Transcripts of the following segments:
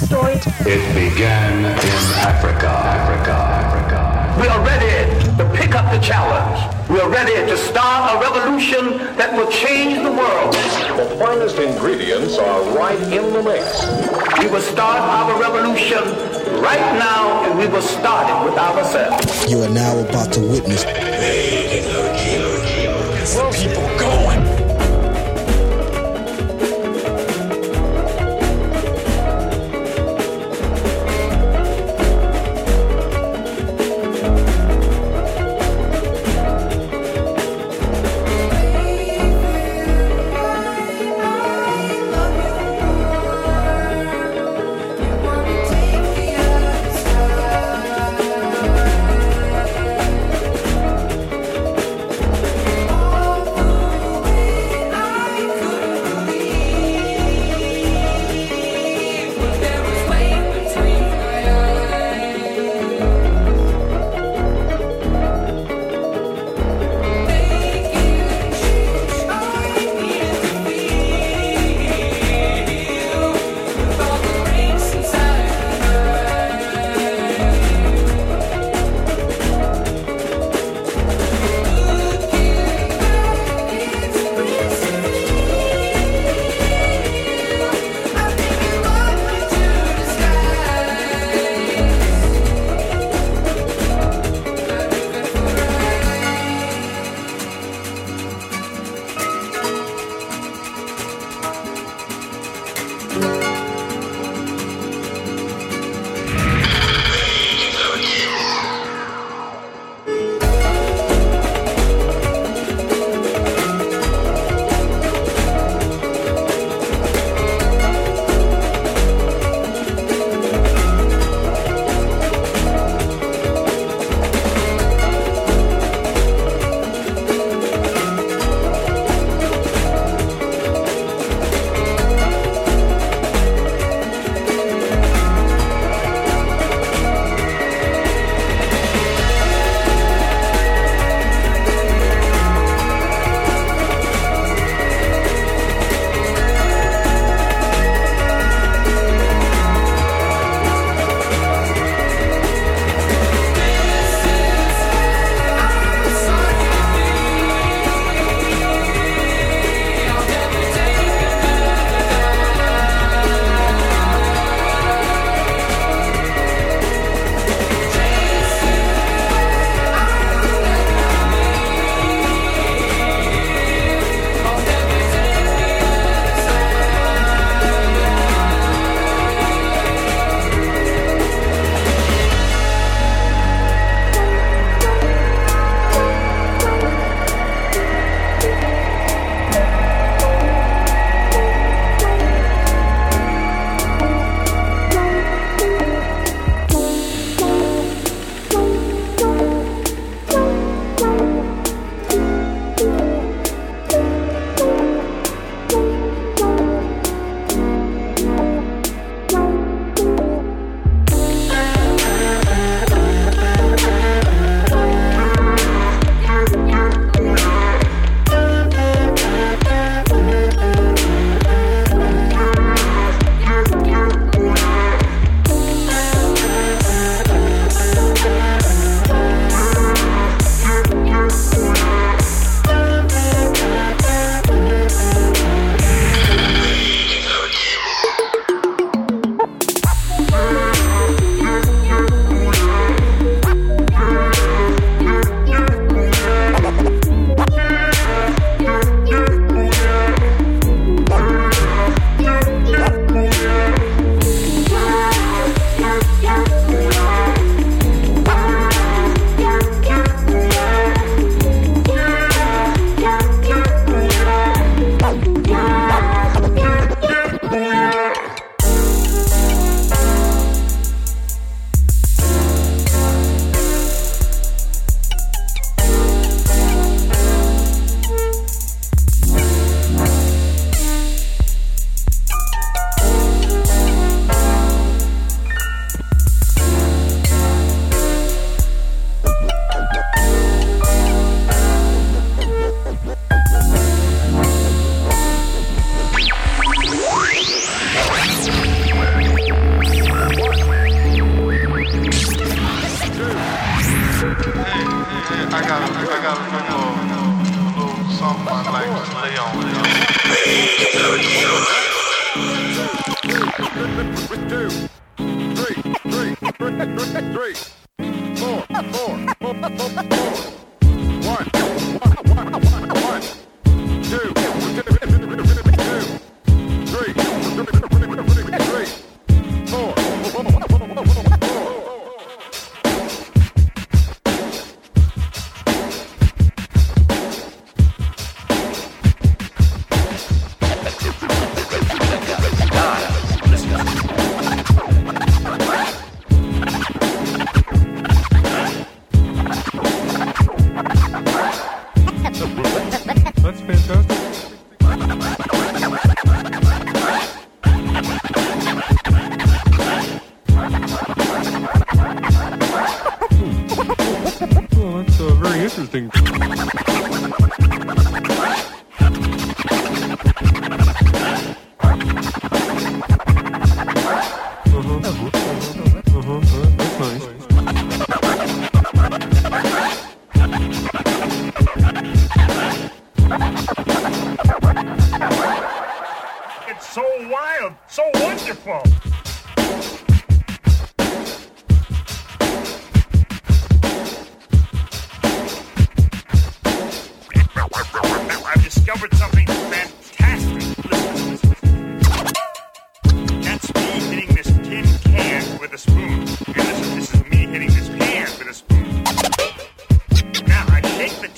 destroyed. It began in Africa, Africa, Africa. We are ready to pick up the challenge. We are ready to start a revolution that will change the world. The finest ingredients are right in the mix. We will start our revolution right now, and we will start it with ourselves. You are now about to witness. Get some people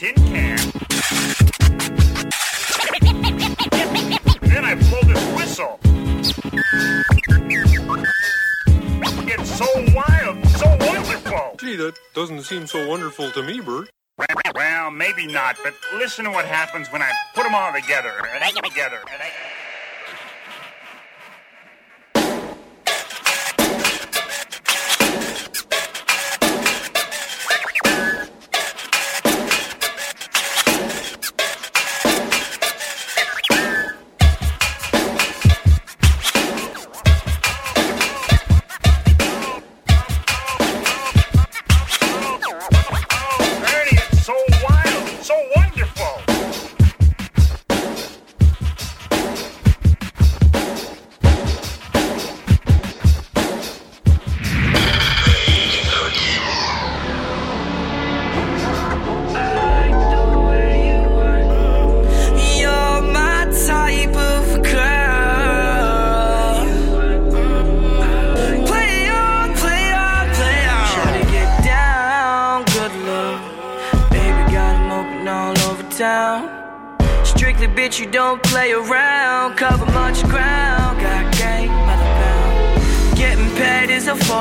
tin can. Then I blow this whistle. It's so wild, so wonderful. Gee, that doesn't seem so wonderful to me, Bert. Well, maybe not, but listen to what happens when I put them all together. Together.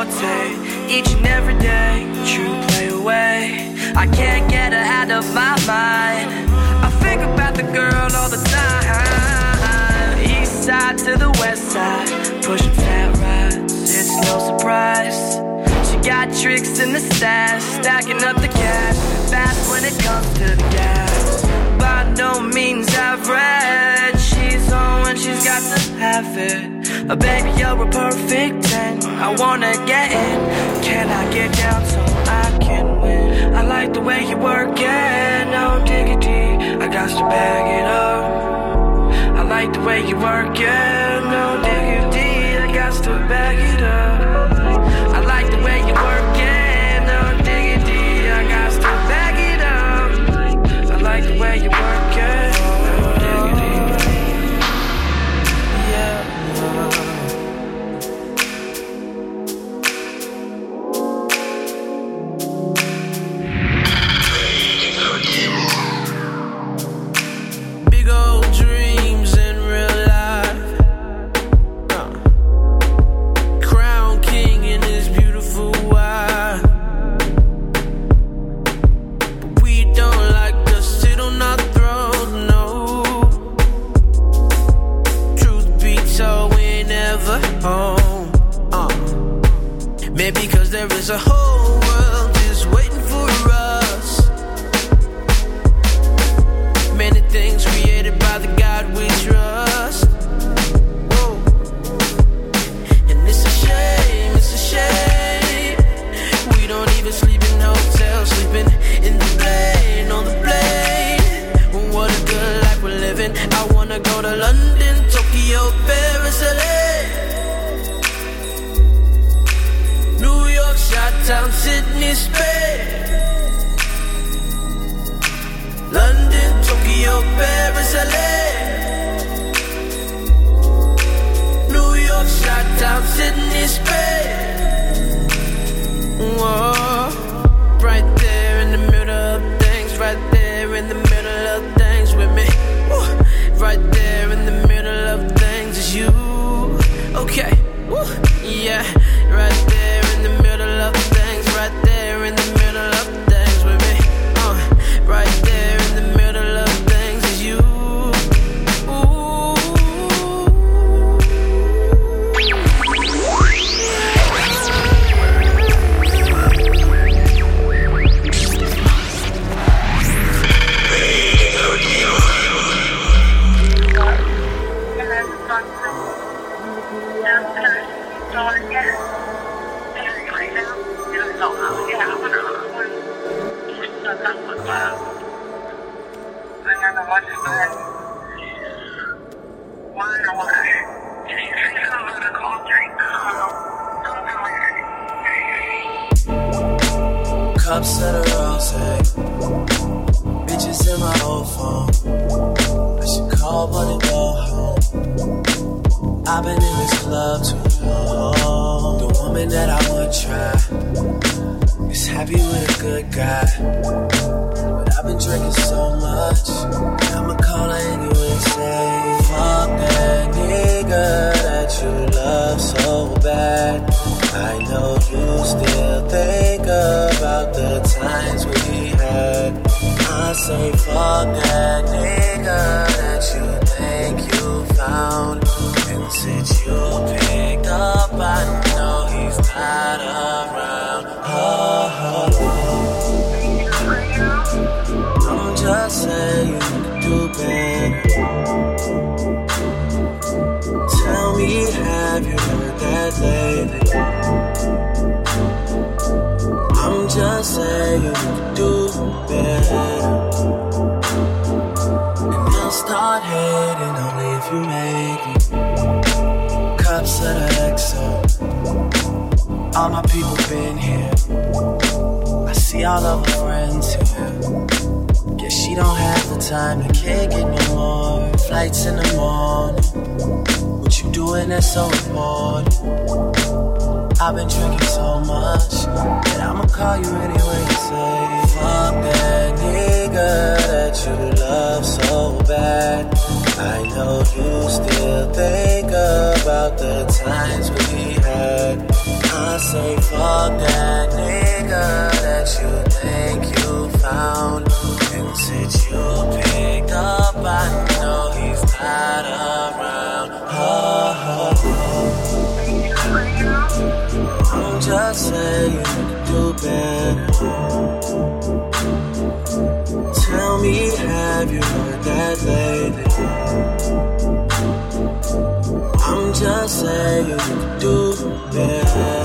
Forte, each and every day. True play away. I can't get her out of my mind. I think about the girl all the time. East side to the west side, pushing fat rides. It's no surprise. She got tricks in the stash, stacking up the cash. Fast when it comes to the gas. By no means average. She's on when she's got to have it. Baby, you're a perfect 10. I wanna get in. Can I get down so I can win? I like the way you work it, no diggity. I got to bag it up. I like the way you work it, no diggity. I got to bag it do better. Tell me, have you heard that lately? I'm just saying you do better. And I'll start hating only if you make me. Cups of the XO. All my people been here. I see all of her friends here. She don't have the time, to can't get no more. Flights in the morning. What you doing that's so important? I've been drinking so much that I'ma call you anyway and say, Fuck that nigga that you love so bad. I know you still think about the times we had. I say, fuck that nigga that you think you found. Up, I know he's not around. Oh, I'm just saying do better. Tell me, have you heard that lately? I'm just saying do better.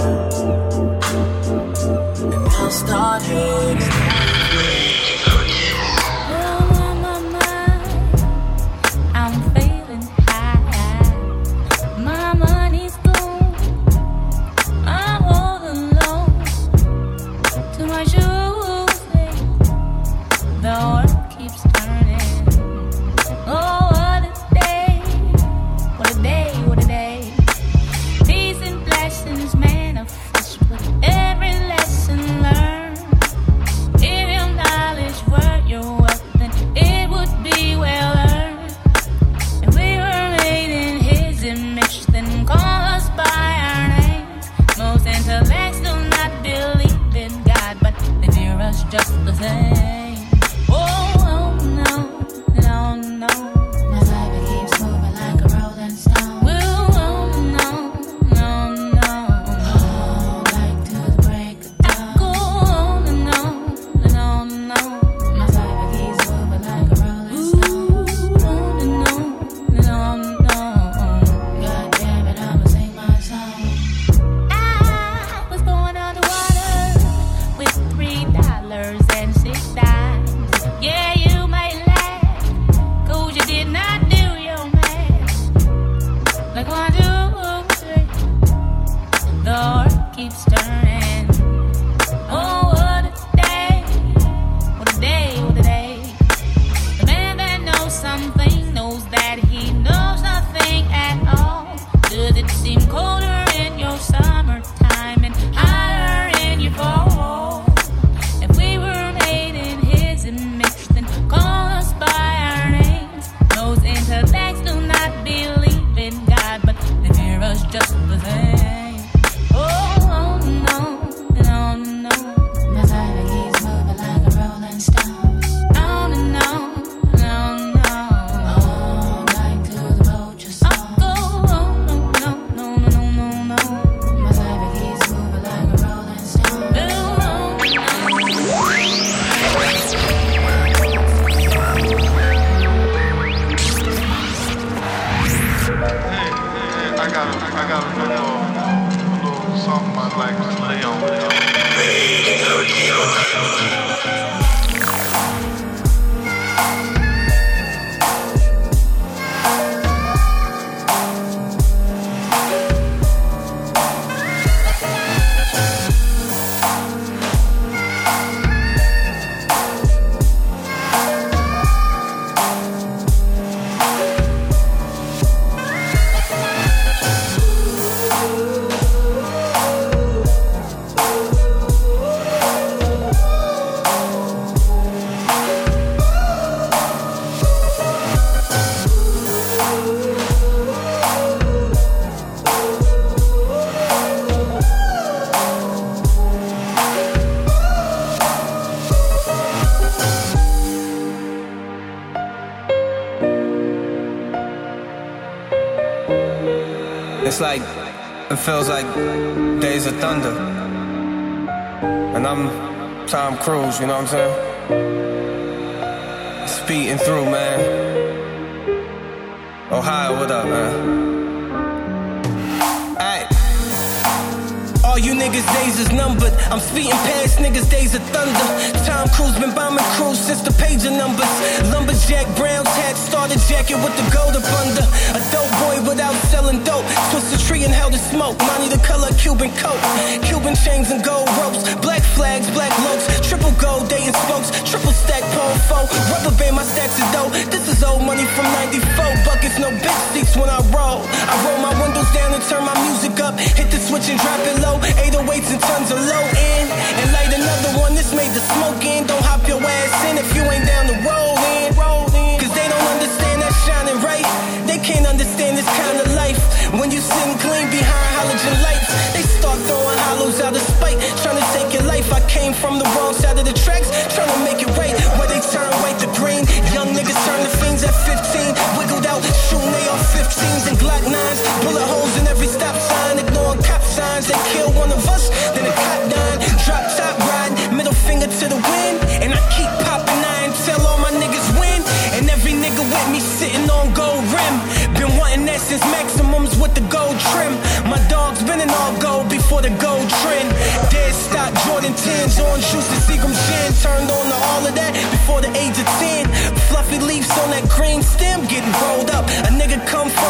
And I'll start hating. Cruise, you know what I'm saying? Speeding through, man. Ohio, what up, man? Niggas' days is numbered. I'm speeding past niggas' days of thunder. Tom Cruise been bombing crews since the pager numbers. Lumberjack, brown tat, starter jacket with the gold up under. A dope boy without selling dope. Twist the tree and held the smoke. Money the color Cuban coat. Cuban chains and gold ropes. Black flags, black loaves. Triple gold, dating spokes. Triple stack, palm foe. Rubber band, my stacks of dough. This is old money from 94. Buckets, no big seats when I roll. I roll my windows down and turn my music up. Hit the switch and drop it low. 808s and tons of low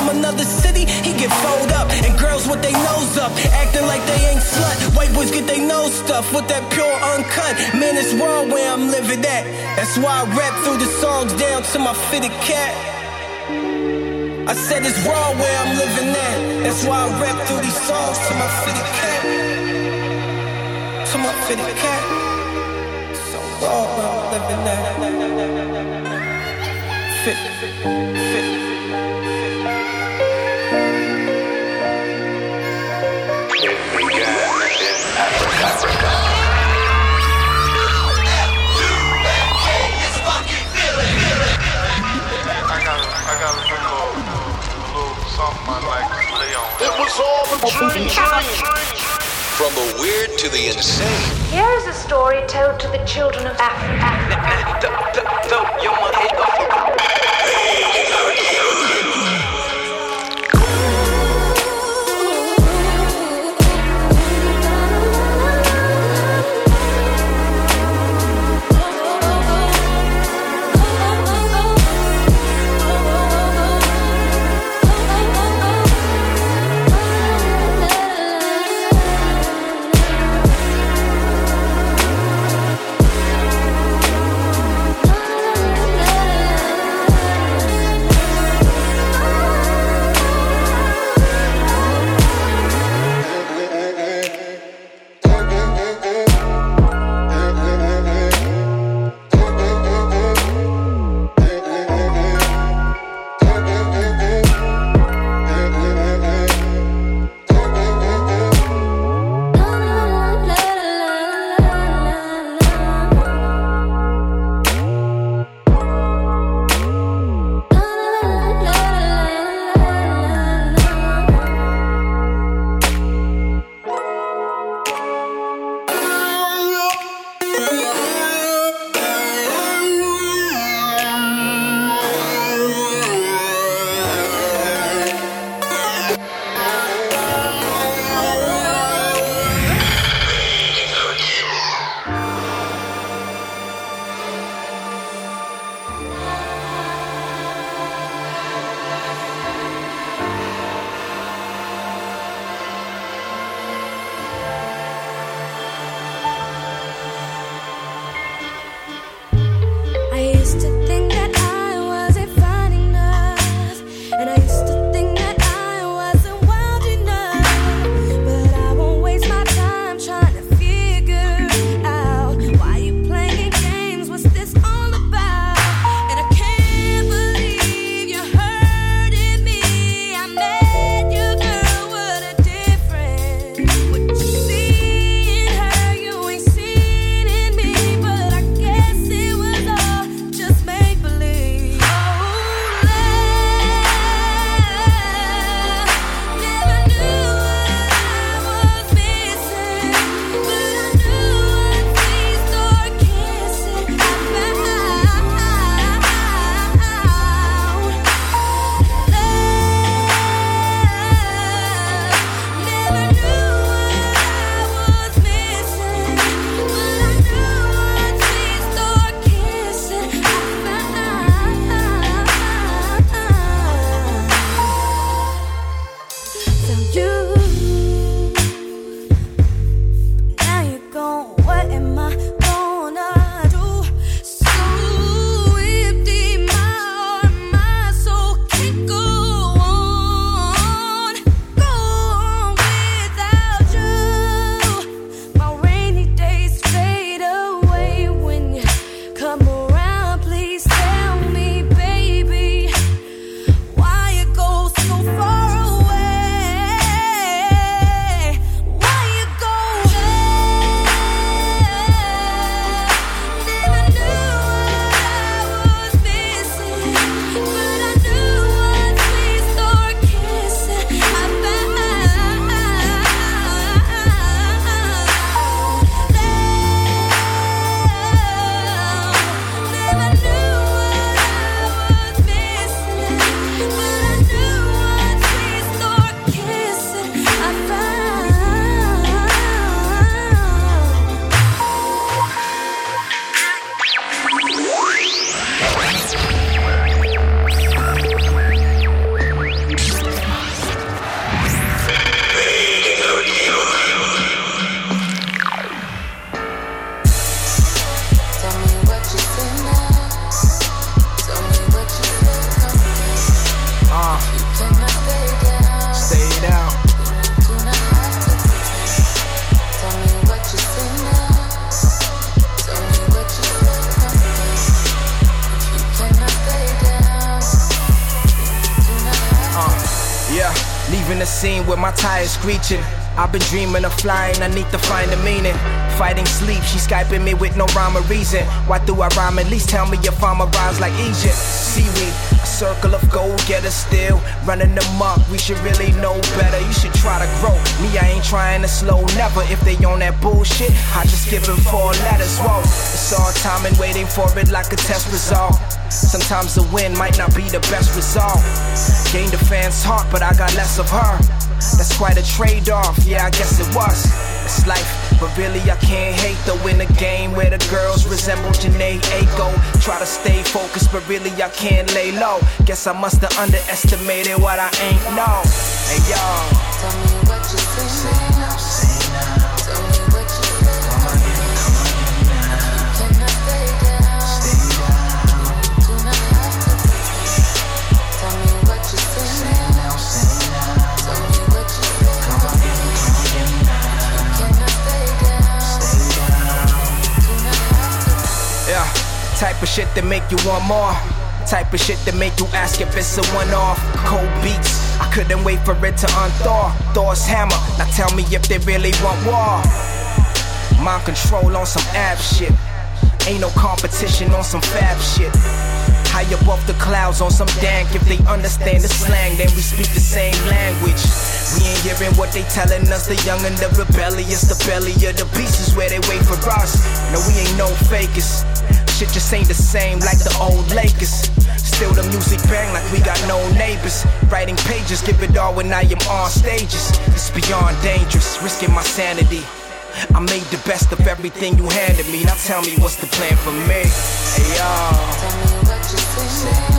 from another city, he get fold up. And girls with their nose up, acting like they ain't slut. White boys get their nose stuffed with that pure uncut. Man, it's raw where I'm living at. That's why I rap through the songs down to my fitted cat. I said it's raw where I'm living at. That's why I rap through these songs to my fitted cat. To my fitted cat. So raw where I'm living at. Fit, fit. I It was all a dream. From the weird to the insane. Here is a story told to the children of Africa. Screeching. I've been dreaming of flying, I need to find the meaning. Fighting sleep, she skyping me with no rhyme or reason. Why do I rhyme? At least tell me if I'm a rise like Egypt. Seaweed, a circle of gold, get us still. Running up, we should really know better. You should try to grow. Me, I ain't trying to slow, never. If they on that bullshit, I just give them four letters. Whoa, it's all time and waiting for it like a test result. Sometimes the win might not be the best result. Gained the fans' heart, but I got less of her. That's quite a trade off, yeah, I guess it was. It's life, but really I can't hate though. In a game where the girls resemble Jhené Aiko. Try to stay focused, but really I can't lay low. Guess I must have underestimated what I ain't know. Hey y'all. Type of shit that make you want more. Type of shit that make you ask if it's a one off. Cold beats, I couldn't wait for it to unthaw. Thor's hammer, now tell me if they really want war. Mind control on some ab shit. Ain't no competition on some fab shit. High above the clouds on some dank. If they understand the slang, then we speak the same language. We ain't hearing what they telling us. The young and the rebellious, the belly of the beast is where they wait for us. No, we ain't no fakers. Shit just ain't the same like the old Lakers. Still the music bang like we got no neighbors. Writing pages, give it all when I am on stages. It's beyond dangerous, risking my sanity. I made the best of everything you handed me. Now tell me what's the plan for me. Hey y'all. Tell me what you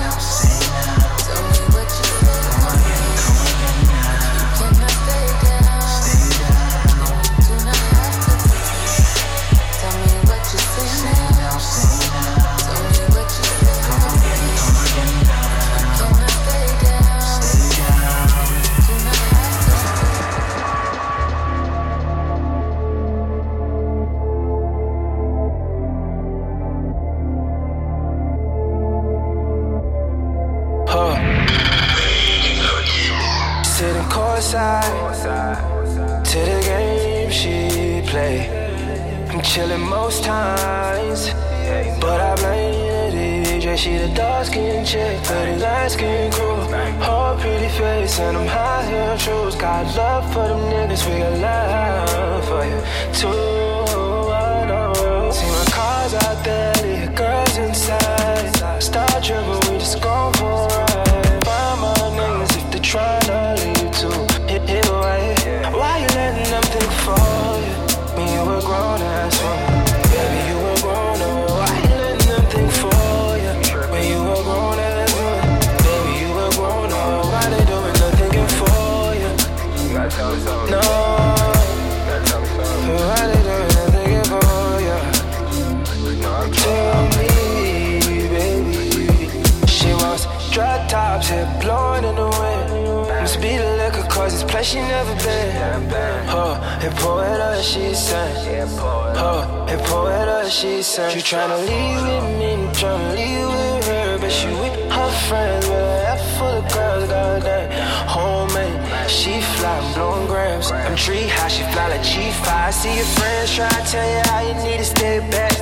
she never been. Huh, and poet she sang. Huh, and up. she sang. You tryna leave with me, tryna leave with her, but she with her friends. With I app full of girls, goddamn. Homemade, she fly, I'm blowing grams. I'm tree high, she fly like G5. See your friends try to tell you how you need to stay back.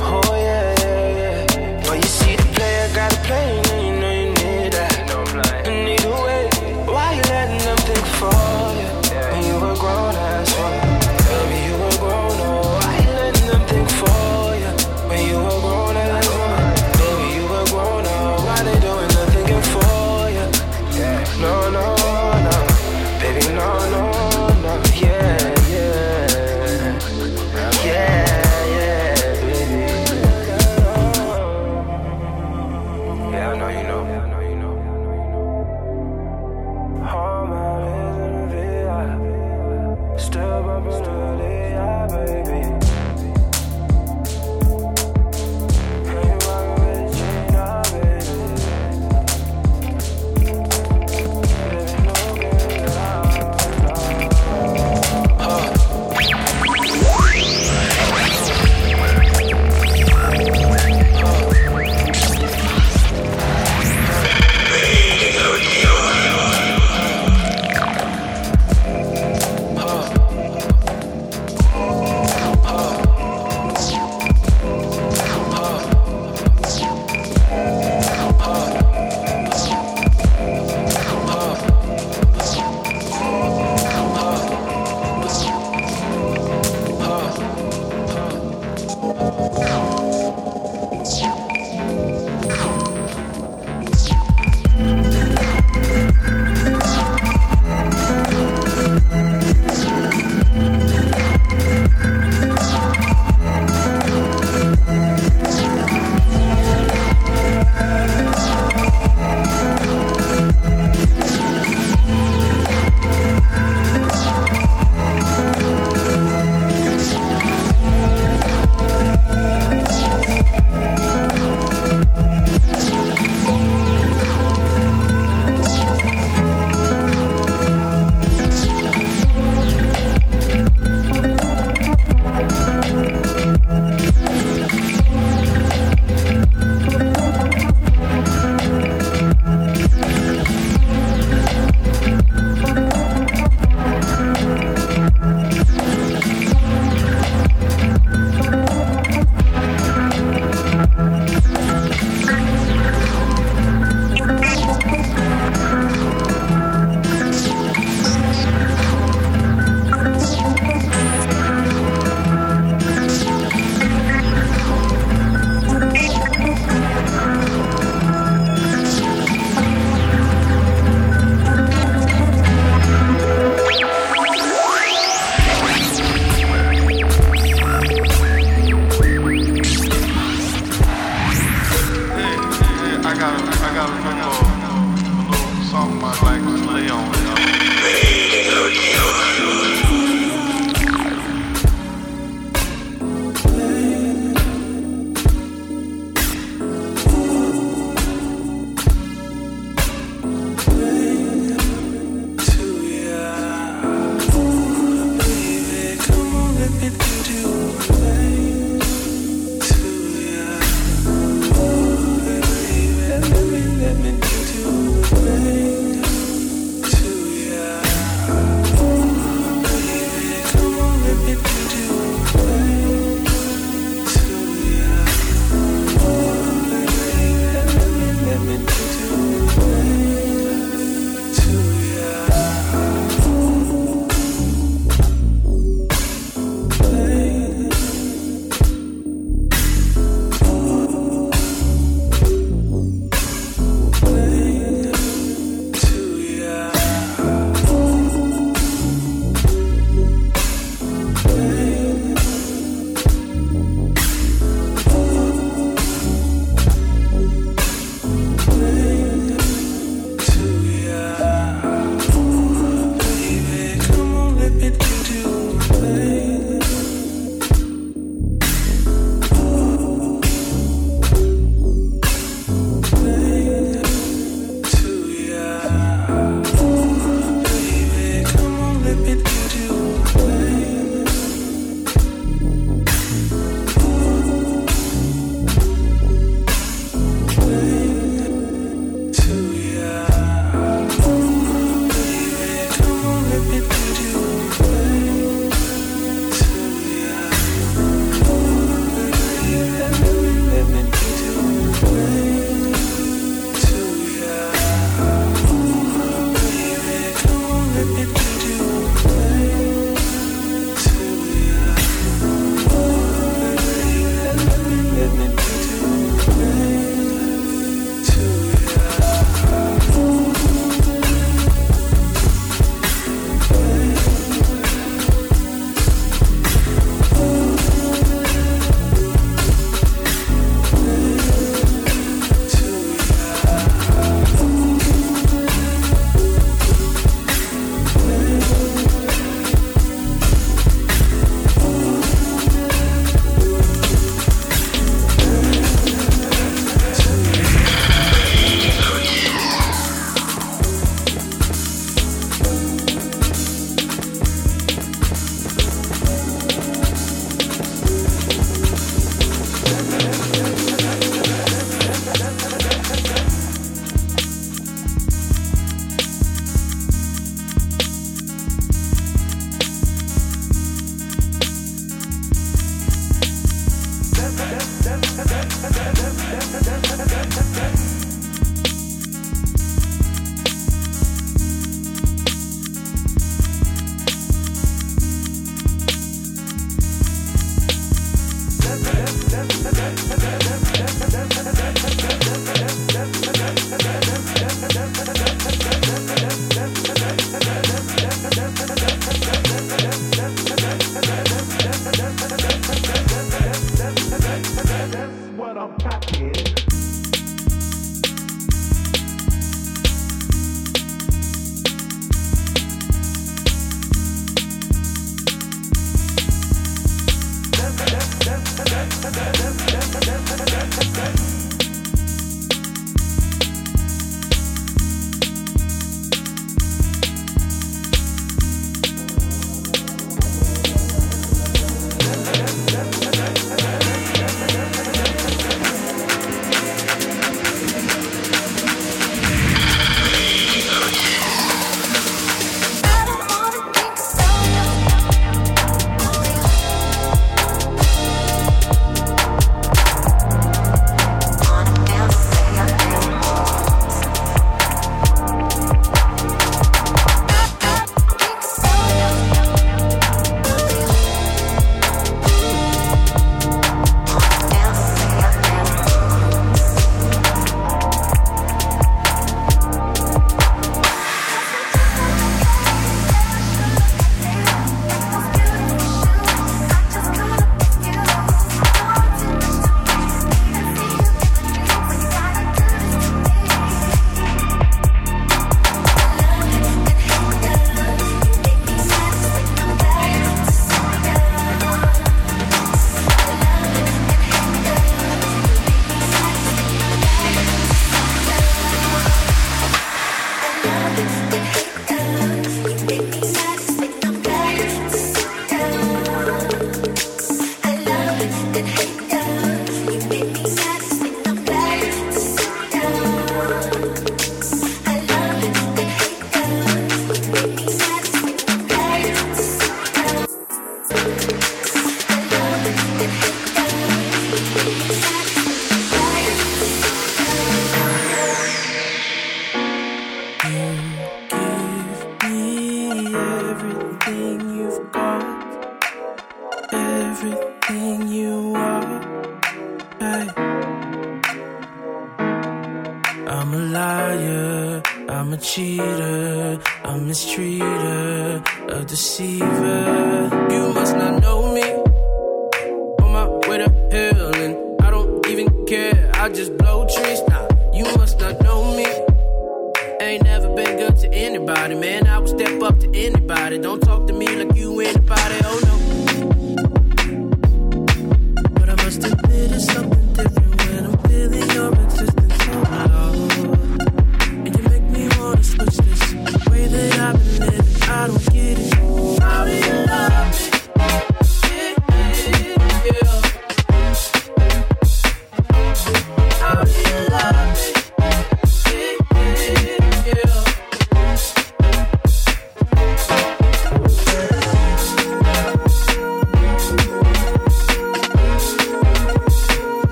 Oh yeah, yeah, yeah. But you see the player, gotta play.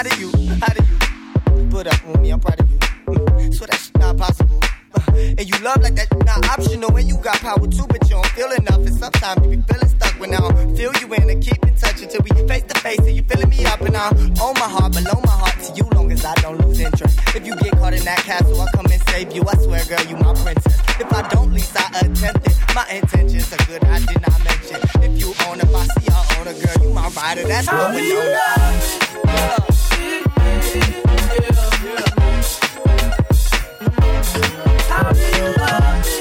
How do you, how do you put up with me? I'm proud of you. Mm, So that's not possible. Uh, And you love like that's not optional. And you got power too, but you don't feel enough. And sometimes you be feeling stuck when I don't feel you in. And keep in touch until we face to face. And you filling me up and I'm on my heart, below my heart to you long as I don't lose interest. If you get caught in that castle, I'll come and save you. I swear, girl, you my princess. If I don't, least I attempt it. My intentions are good, I did not mention. If you own a bossy, I own a girl, you my rider. That's what we know. How do you love